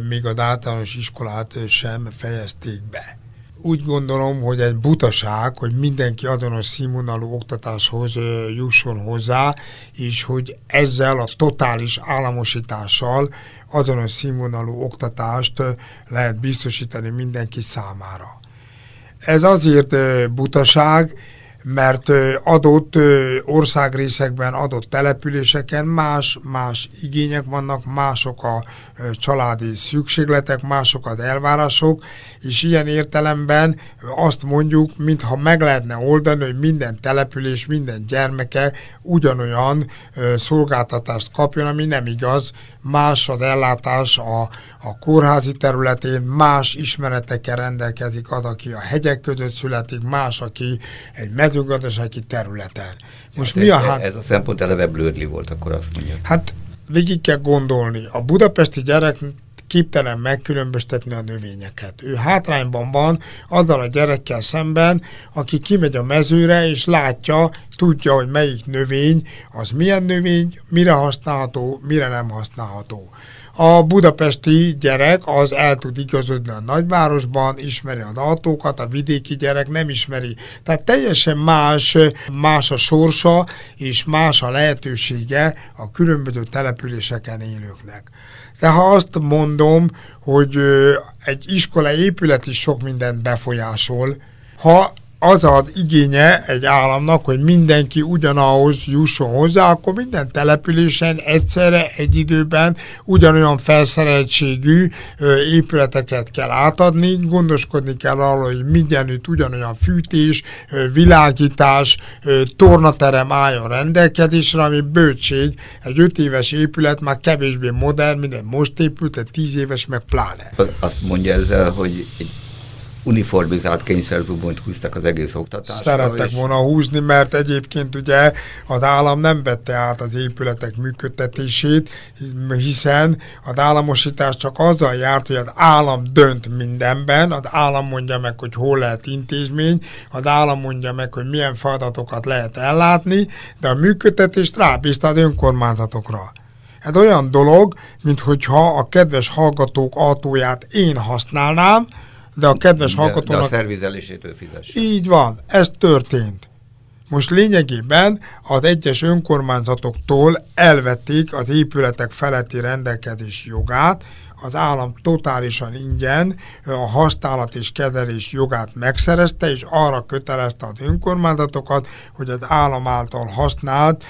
még az általános iskolát sem fejezték be úgy gondolom, hogy egy butaság, hogy mindenki azonos színvonalú oktatáshoz jusson hozzá, és hogy ezzel a totális államosítással azonos színvonalú oktatást lehet biztosítani mindenki számára. Ez azért butaság, mert adott országrészekben, adott településeken más-más igények vannak, mások a családi szükségletek, mások az elvárások, és ilyen értelemben azt mondjuk, mintha meg lehetne oldani, hogy minden település, minden gyermeke ugyanolyan szolgáltatást kapjon, ami nem igaz, más az ellátás a, a kórházi területén, más ismeretekkel rendelkezik az, aki a hegyek között születik, más, aki egy mezőgazdasági területen. Most hát mi ez, a hát... Ez a szempont eleve blödli volt, akkor azt mondja. Hát végig kell gondolni. A budapesti gyerek képtelen megkülönböztetni a növényeket. Ő hátrányban van azzal a gyerekkel szemben, aki kimegy a mezőre, és látja, tudja, hogy melyik növény, az milyen növény, mire használható, mire nem használható. A budapesti gyerek az el tud igazodni a nagyvárosban, ismeri az autókat, a vidéki gyerek nem ismeri. Tehát teljesen más, más a sorsa, és más a lehetősége a különböző településeken élőknek. De ha azt mondom, hogy egy iskola épület is sok mindent befolyásol, ha az az igénye egy államnak, hogy mindenki ugyanahoz jusson hozzá, akkor minden településen egyszerre, egy időben ugyanolyan felszereltségű épületeket kell átadni, gondoskodni kell arról, hogy mindenütt ugyanolyan fűtés, világítás, tornaterem álljon rendelkezésre, ami bőtség. Egy öt éves épület már kevésbé modern, minden most épült, egy tíz éves meg pláne. Azt mondja ezzel, hogy egy uniformizált kényszerzubonyt húztak az egész oktatásra. Szerettek és... volna húzni, mert egyébként ugye az állam nem vette át az épületek működtetését, hiszen az államosítás csak azzal járt, hogy az állam dönt mindenben, az állam mondja meg, hogy hol lehet intézmény, az állam mondja meg, hogy milyen feladatokat lehet ellátni, de a működtetést rábízta az önkormányzatokra. Ez olyan dolog, mint hogyha a kedves hallgatók autóját én használnám, de a kedves de, hallgatónak... De a szervizelésétől fizes. Így van, ez történt. Most lényegében az egyes önkormányzatoktól elvették az épületek feletti rendelkezés jogát, az állam totálisan ingyen a használat és kezelés jogát megszerezte, és arra kötelezte az önkormányzatokat, hogy az állam által használt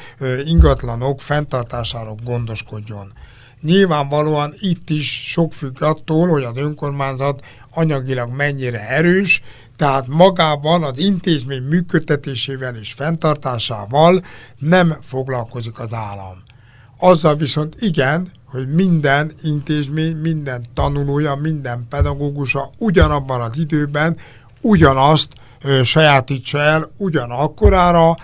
ingatlanok fenntartására gondoskodjon. Nyilvánvalóan itt is sok függ attól, hogy az önkormányzat anyagilag mennyire erős, tehát magában az intézmény működtetésével és fenntartásával nem foglalkozik az állam. Azzal viszont igen, hogy minden intézmény, minden tanulója, minden pedagógusa ugyanabban az időben ugyanazt ö, sajátítsa el ugyanakkorára,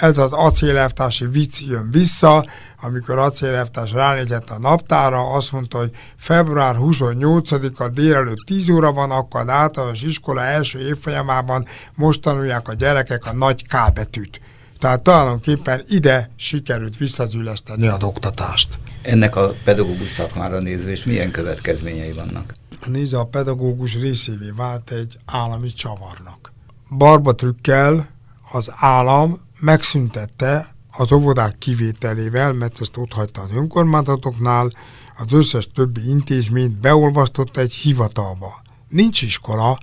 ez az acélelvtársi vicc jön vissza, amikor acélelvtárs ránézett a naptára, azt mondta, hogy február 28-a délelőtt 10 óra van, akkor az általános iskola első évfolyamában most tanulják a gyerekek a nagy K betűt. Tehát tulajdonképpen ide sikerült visszazüleszteni az oktatást. Ennek a pedagógus szakmára nézve, és milyen következményei vannak? Nézze, a pedagógus részévé vált egy állami csavarnak. Barba trükkel az állam megszüntette az óvodák kivételével, mert ezt ott hagyta az önkormányzatoknál, az összes többi intézményt beolvasztotta egy hivatalba. Nincs iskola,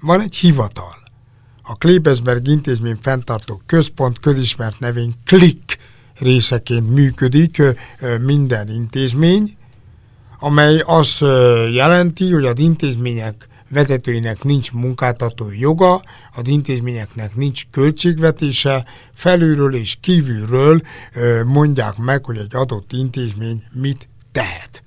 van egy hivatal. A Klebesberg intézmény fenntartó központ közismert nevén KLIK részeként működik minden intézmény, amely azt jelenti, hogy az intézmények vezetőinek nincs munkáltatói joga, az intézményeknek nincs költségvetése, felülről és kívülről mondják meg, hogy egy adott intézmény mit tehet.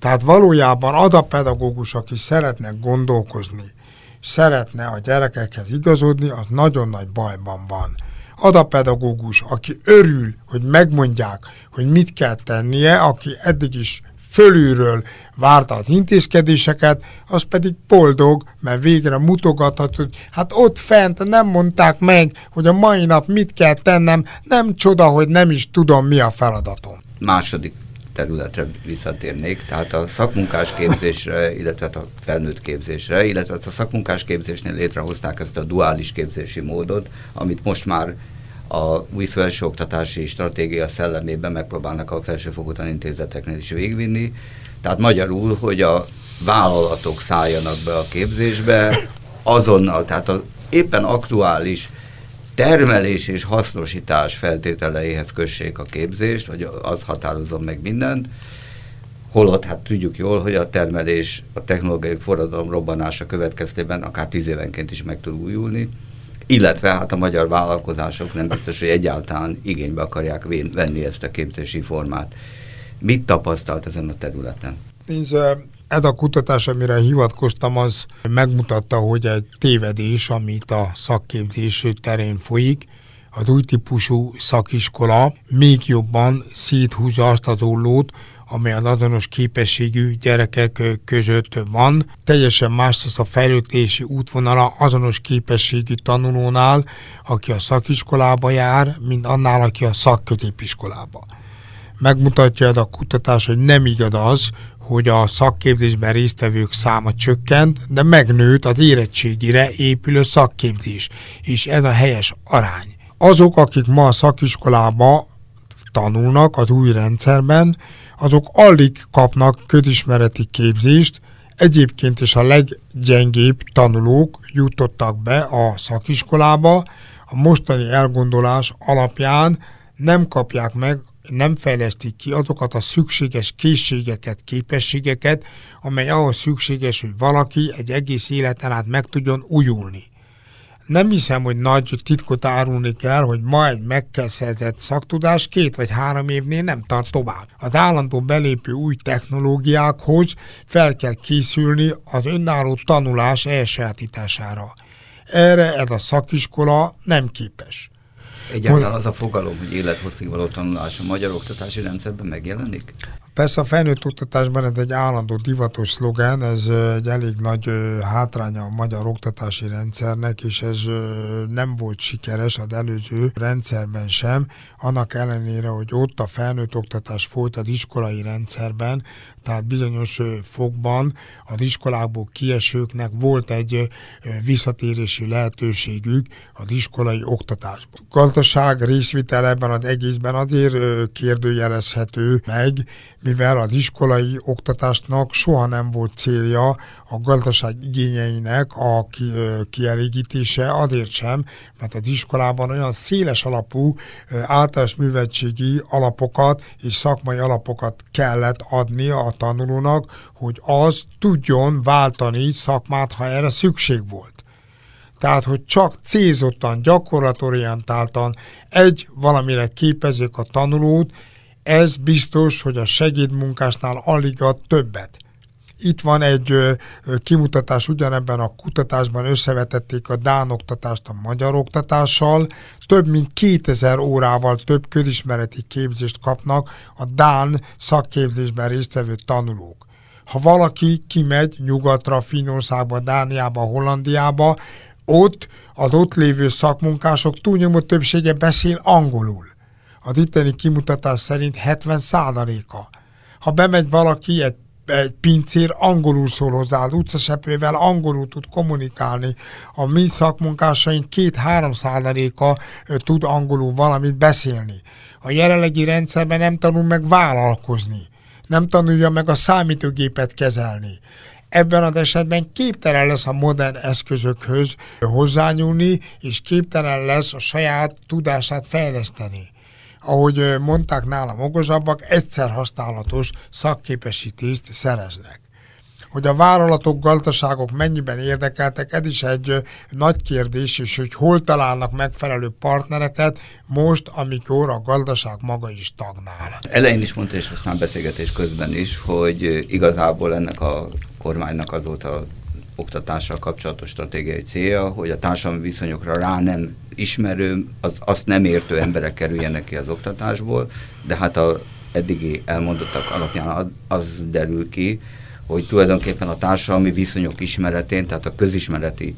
Tehát valójában az a pedagógus, aki szeretne gondolkozni, szeretne a gyerekekhez igazodni, az nagyon nagy bajban van. Az a pedagógus, aki örül, hogy megmondják, hogy mit kell tennie, aki eddig is fölülről várta az intézkedéseket, az pedig boldog, mert végre mutogathat, hogy hát ott fent nem mondták meg, hogy a mai nap mit kell tennem, nem csoda, hogy nem is tudom, mi a feladatom. Második területre visszatérnék, tehát a szakmunkás képzésre, illetve a felnőtt képzésre, illetve a szakmunkás képzésnél létrehozták ezt a duális képzési módot, amit most már a új felsőoktatási stratégia szellemében megpróbálnak a felsőfokú tanintézeteknél is végvinni. Tehát magyarul, hogy a vállalatok szálljanak be a képzésbe azonnal, tehát az éppen aktuális termelés és hasznosítás feltételeihez kössék a képzést, vagy az határozom meg mindent, holott hát tudjuk jól, hogy a termelés a technológiai forradalom robbanása következtében akár tíz évenként is meg tud újulni, illetve hát a magyar vállalkozások nem biztos, hogy egyáltalán igénybe akarják venni ezt a képzési formát. Mit tapasztalt ezen a területen? Nézd, ez a kutatás, amire hivatkoztam, az megmutatta, hogy egy tévedés, amit a szakképzés terén folyik, az új típusú szakiskola még jobban széthúzza azt az ollót, amely az azonos képességű gyerekek között van. Teljesen más az a fejlődési útvonala azonos képességű tanulónál, aki a szakiskolába jár, mint annál, aki a szakközépiskolába. Megmutatja ez a kutatás, hogy nem igaz az, hogy a szakképzésben résztvevők száma csökkent, de megnőtt az érettségire épülő szakképzés, és ez a helyes arány. Azok, akik ma a szakiskolába tanulnak az új rendszerben, azok alig kapnak közismereti képzést, egyébként is a leggyengébb tanulók jutottak be a szakiskolába, a mostani elgondolás alapján nem kapják meg, nem fejlesztik ki azokat a szükséges készségeket, képességeket, amely ahhoz szükséges, hogy valaki egy egész életen át meg tudjon újulni. Nem hiszem, hogy nagy titkot árulni kell, hogy ma egy megkezdett szaktudás két vagy három évnél nem tart tovább. Az állandó belépő új technológiákhoz fel kell készülni az önálló tanulás elsajátítására. Erre ez a szakiskola nem képes. Egyáltalán az a fogalom, hogy élethosszig való tanulás a magyar oktatási rendszerben megjelenik? Persze a felnőtt oktatásban ez egy állandó divatos szlogen, ez egy elég nagy hátránya a magyar oktatási rendszernek, és ez nem volt sikeres az előző rendszerben sem, annak ellenére, hogy ott a felnőtt oktatás folyt az iskolai rendszerben, tehát bizonyos fokban az iskolákból kiesőknek volt egy visszatérési lehetőségük az iskolai oktatásban. A gazdaság részvitel ebben az egészben azért kérdőjelezhető meg, mivel az iskolai oktatásnak soha nem volt célja a gazdaság igényeinek a kielégítése, azért sem, mert az iskolában olyan széles alapú általános művetségi alapokat és szakmai alapokat kellett adni a tanulónak, hogy az tudjon váltani szakmát, ha erre szükség volt. Tehát, hogy csak célzottan, gyakorlatorientáltan egy valamire képezik a tanulót, ez biztos, hogy a segédmunkásnál alig ad többet. Itt van egy ö, kimutatás, ugyanebben a kutatásban összevetették a Dán oktatást a magyar oktatással, több mint 2000 órával több közismereti képzést kapnak a Dán szakképzésben résztvevő tanulók. Ha valaki kimegy nyugatra, Finnországba, Dániába, Hollandiába, ott az ott lévő szakmunkások túlnyomó többsége beszél angolul az itteni kimutatás szerint 70 százaléka. Ha bemegy valaki egy egy pincér angolul szól hozzá, az utcaseprővel angolul tud kommunikálni. A mi szakmunkásaink két-három százaléka tud angolul valamit beszélni. A jelenlegi rendszerben nem tanul meg vállalkozni. Nem tanulja meg a számítógépet kezelni. Ebben az esetben képtelen lesz a modern eszközökhöz hozzányúlni, és képtelen lesz a saját tudását fejleszteni ahogy mondták nálam okosabbak, egyszer használatos szakképesítést szereznek. Hogy a vállalatok, gazdaságok mennyiben érdekeltek, ez is egy nagy kérdés, és hogy hol találnak megfelelő partnereket most, amikor a gazdaság maga is tagnál. Elején is mondta, és aztán beszélgetés közben is, hogy igazából ennek a kormánynak azóta oktatással kapcsolatos stratégiai célja, hogy a társadalmi viszonyokra rá nem ismerő, az, azt nem értő emberek kerüljenek ki az oktatásból, de hát a eddigi elmondottak alapján az derül ki, hogy tulajdonképpen a társadalmi viszonyok ismeretén, tehát a közismereti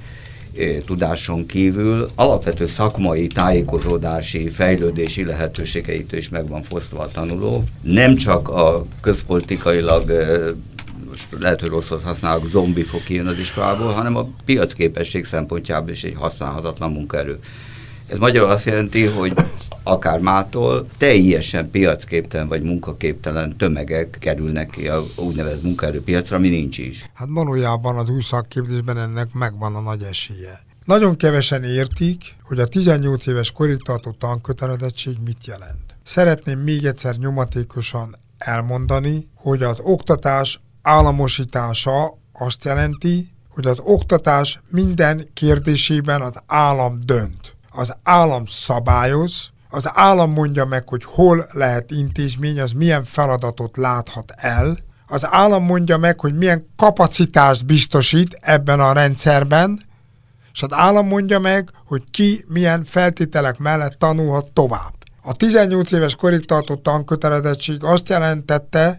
eh, tudáson kívül alapvető szakmai, tájékozódási, fejlődési lehetőségeit is meg van fosztva a tanuló. Nem csak a közpolitikailag eh, most lehet, hogy rosszat használok, zombi fog kijönni az iskolából, hanem a piacképesség szempontjából is egy használhatatlan munkaerő. Ez magyarul azt jelenti, hogy akár mától teljesen piacképtelen vagy munkaképtelen tömegek kerülnek ki a úgynevezett munkaerőpiacra, ami nincs is. Hát valójában az új szakképzésben ennek megvan a nagy esélye. Nagyon kevesen értik, hogy a 18 éves korig tartó tankötelezettség mit jelent. Szeretném még egyszer nyomatékosan elmondani, hogy az oktatás államosítása azt jelenti, hogy az oktatás minden kérdésében az állam dönt. Az állam szabályoz, az állam mondja meg, hogy hol lehet intézmény, az milyen feladatot láthat el, az állam mondja meg, hogy milyen kapacitást biztosít ebben a rendszerben, és az állam mondja meg, hogy ki milyen feltételek mellett tanulhat tovább. A 18 éves korig tartott tankötelezettség azt jelentette,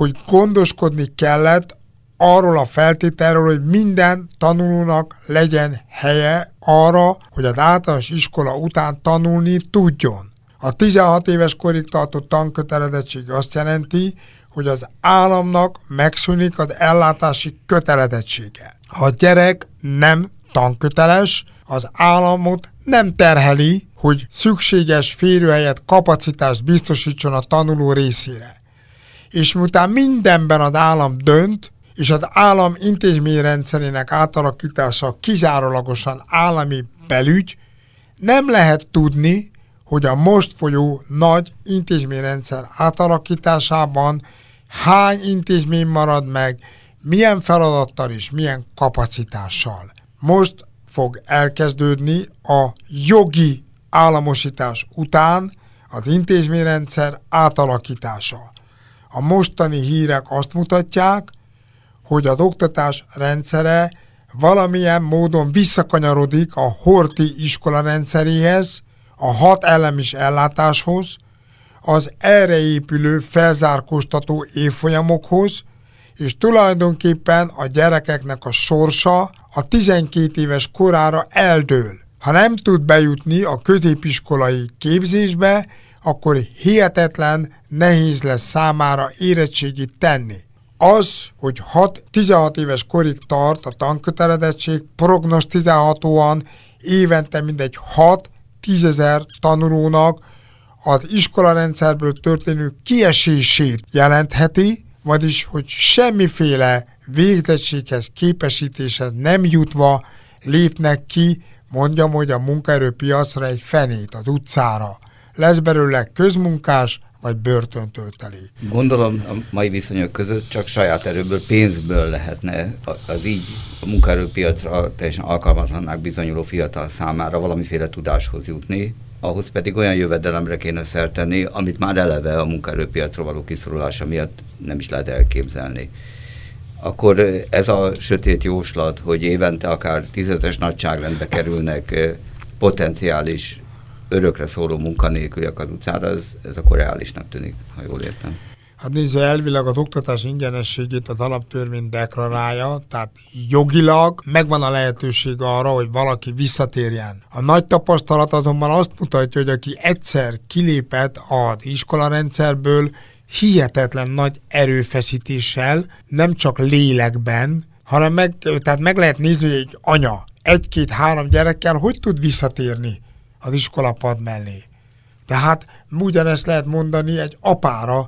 hogy gondoskodni kellett arról a feltételről, hogy minden tanulónak legyen helye arra, hogy az általános iskola után tanulni tudjon. A 16 éves korig tartott tankötelezettség azt jelenti, hogy az államnak megszűnik az ellátási kötelezettsége. Ha a gyerek nem tanköteles, az államot nem terheli, hogy szükséges férőhelyet, kapacitást biztosítson a tanuló részére és miután mindenben az állam dönt, és az állam intézményrendszerének átalakítása kizárólagosan állami belügy, nem lehet tudni, hogy a most folyó nagy intézményrendszer átalakításában hány intézmény marad meg, milyen feladattal és milyen kapacitással. Most fog elkezdődni a jogi államosítás után az intézményrendszer átalakítása. A mostani hírek azt mutatják, hogy az oktatás rendszere valamilyen módon visszakanyarodik a Horti iskola rendszeréhez, a hat elemis ellátáshoz, az erre épülő felzárkóztató évfolyamokhoz, és tulajdonképpen a gyerekeknek a sorsa a 12 éves korára eldől. Ha nem tud bejutni a középiskolai képzésbe, akkor hihetetlen nehéz lesz számára érettségit tenni. Az, hogy 6-16 éves korig tart a tankötelezettség, prognosztizálhatóan évente mindegy 6-10 ezer tanulónak az iskolarendszerből történő kiesését jelentheti, vagyis, hogy semmiféle végzettséghez, képesítéshez nem jutva lépnek ki, mondjam, hogy a munkaerőpiacra egy fenét, az utcára. Lesz belőle közmunkás, vagy börtöntölteli. Gondolom a mai viszonyok között csak saját erőből, pénzből lehetne az így a munkaerőpiacra teljesen alkalmatlannak bizonyuló fiatal számára valamiféle tudáshoz jutni, ahhoz pedig olyan jövedelemre kéne szertenni, amit már eleve a munkaerőpiacról való kiszorulása miatt nem is lehet elképzelni. Akkor ez a sötét jóslat, hogy évente akár tízezes nagyságrendbe kerülnek potenciális örökre szóló munkanélküliek az utcára, ez, ez akkor reálisnak tűnik, ha jól értem. Hát nézze, elvileg az oktatás ingyenességét az alaptörvény deklarálja, tehát jogilag megvan a lehetőség arra, hogy valaki visszatérjen. A nagy tapasztalat azonban azt mutatja, hogy aki egyszer kilépett az iskolarendszerből, hihetetlen nagy erőfeszítéssel, nem csak lélekben, hanem meg, tehát meg lehet nézni, hogy egy anya egy-két-három gyerekkel hogy tud visszatérni az iskolapad mellé. Tehát ugyanezt lehet mondani egy apára,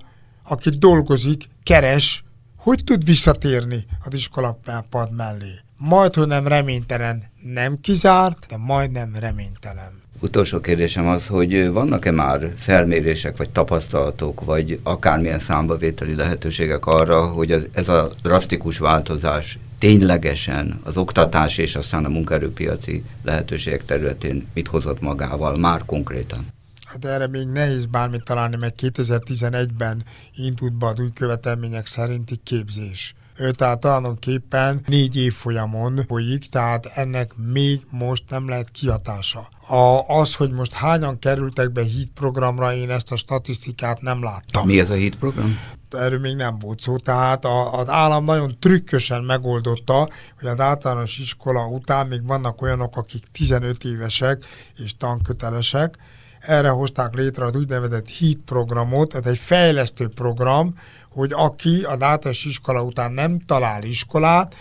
aki dolgozik, keres, hogy tud visszatérni az iskolapad mellé. Majd, hogy nem reménytelen, nem kizárt, de majdnem reménytelen. Utolsó kérdésem az, hogy vannak-e már felmérések, vagy tapasztalatok, vagy akármilyen számbavételi lehetőségek arra, hogy ez a drasztikus változás ténylegesen az oktatás és aztán a munkaerőpiaci lehetőségek területén mit hozott magával már konkrétan? Hát erre még nehéz bármit találni, mert 2011-ben indult be az új követelmények szerinti képzés. Ő tehát tulajdonképpen négy évfolyamon folyik, tehát ennek még most nem lehet kihatása. A, az, hogy most hányan kerültek be HIT programra, én ezt a statisztikát nem láttam. Mi ez a HIT program? Erről még nem volt szó. Tehát a, az állam nagyon trükkösen megoldotta, hogy az általános iskola után még vannak olyanok, akik 15 évesek és tankötelesek. Erre hozták létre az úgynevezett HIT programot, ez egy fejlesztő program, hogy aki az általános iskola után nem talál iskolát,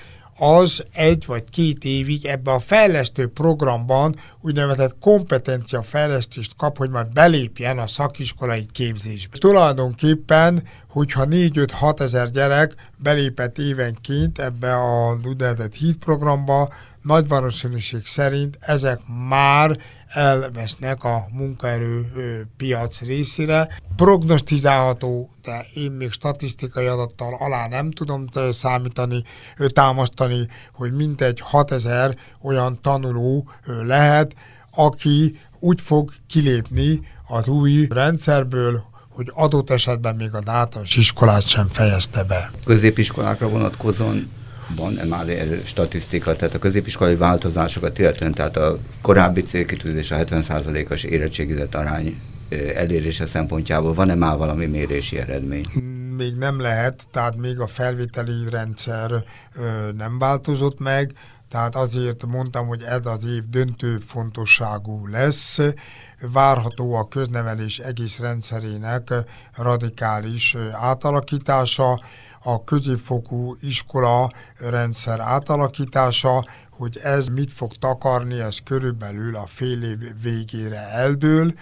az egy vagy két évig ebbe a fejlesztő programban úgynevezett kompetencia fejlesztést kap, hogy már belépjen a szakiskolai képzésbe. Tulajdonképpen, hogyha 4-5-6 ezer gyerek belépett évenként ebbe a úgynevezett HIT programba, nagy valószínűség szerint ezek már elvesznek a munkaerő piac részére. Prognosztizálható, de én még statisztikai adattal alá nem tudom számítani, támasztani, hogy mintegy 6000 olyan tanuló lehet, aki úgy fog kilépni az új rendszerből, hogy adott esetben még a általános iskolát sem fejezte be. Középiskolákra vonatkozóan van-e már statisztika, tehát a középiskolai változásokat illetően, tehát a korábbi célkitűzés a 70%-os érettségizett arány elérése szempontjából van-e már valami mérési eredmény? Még nem lehet, tehát még a felvételi rendszer nem változott meg, tehát azért mondtam, hogy ez az év döntő fontosságú lesz. Várható a köznevelés egész rendszerének radikális átalakítása a középfokú iskola rendszer átalakítása, hogy ez mit fog takarni, ez körülbelül a fél év végére eldől.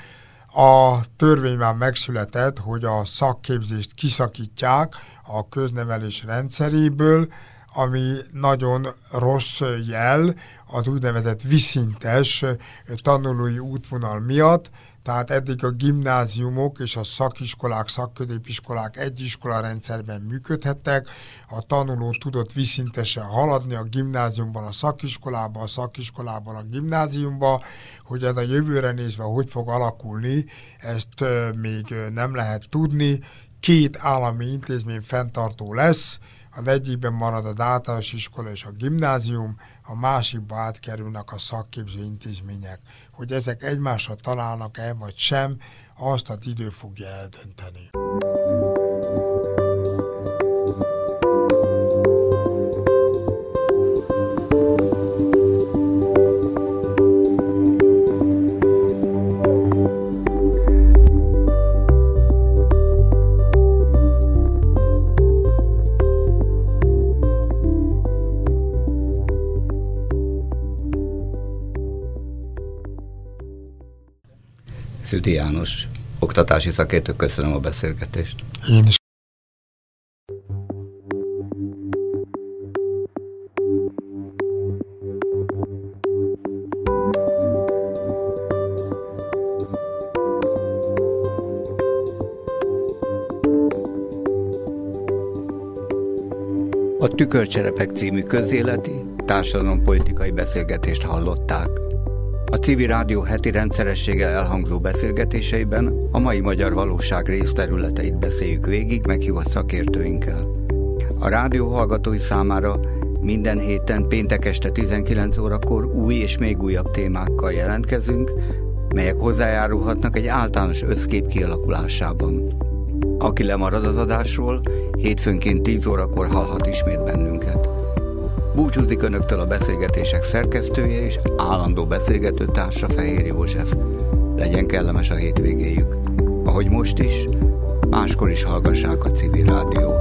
A törvény már megszületett, hogy a szakképzést kiszakítják a köznevelés rendszeréből, ami nagyon rossz jel az úgynevezett viszintes tanulói útvonal miatt, Tehát eddig a gimnáziumok és a szakiskolák, szakközépiskolák egy iskola rendszerben működhettek, a tanuló tudott viszintesen haladni a gimnáziumban a szakiskolába, a szakiskolában a gimnáziumba, hogy ez a jövőre nézve hogy fog alakulni, ezt még nem lehet tudni. Két állami intézmény fenntartó lesz, az egyikben marad az általános iskola és a gimnázium, a másikba átkerülnek a szakképző intézmények. Hogy ezek egymásra találnak-e vagy sem, azt az idő fogja eldönteni. Szüdi János, oktatási szakértő, köszönöm a beszélgetést. Én is. A Tükörcserepek című közéleti, társadalompolitikai beszélgetést hallották. Civil rádió heti rendszerességgel elhangzó beszélgetéseiben a mai magyar valóság részterületeit beszéljük végig meghívott szakértőinkkel. A rádió hallgatói számára minden héten péntek este 19 órakor új és még újabb témákkal jelentkezünk, melyek hozzájárulhatnak egy általános összkép kialakulásában. Aki lemarad az adásról, hétfőnként 10 órakor hallhat ismét bennünket. Búcsúzik Önöktől a beszélgetések szerkesztője és állandó beszélgető társa Fehér József. Legyen kellemes a hétvégéjük. Ahogy most is, máskor is hallgassák a civil rádiót.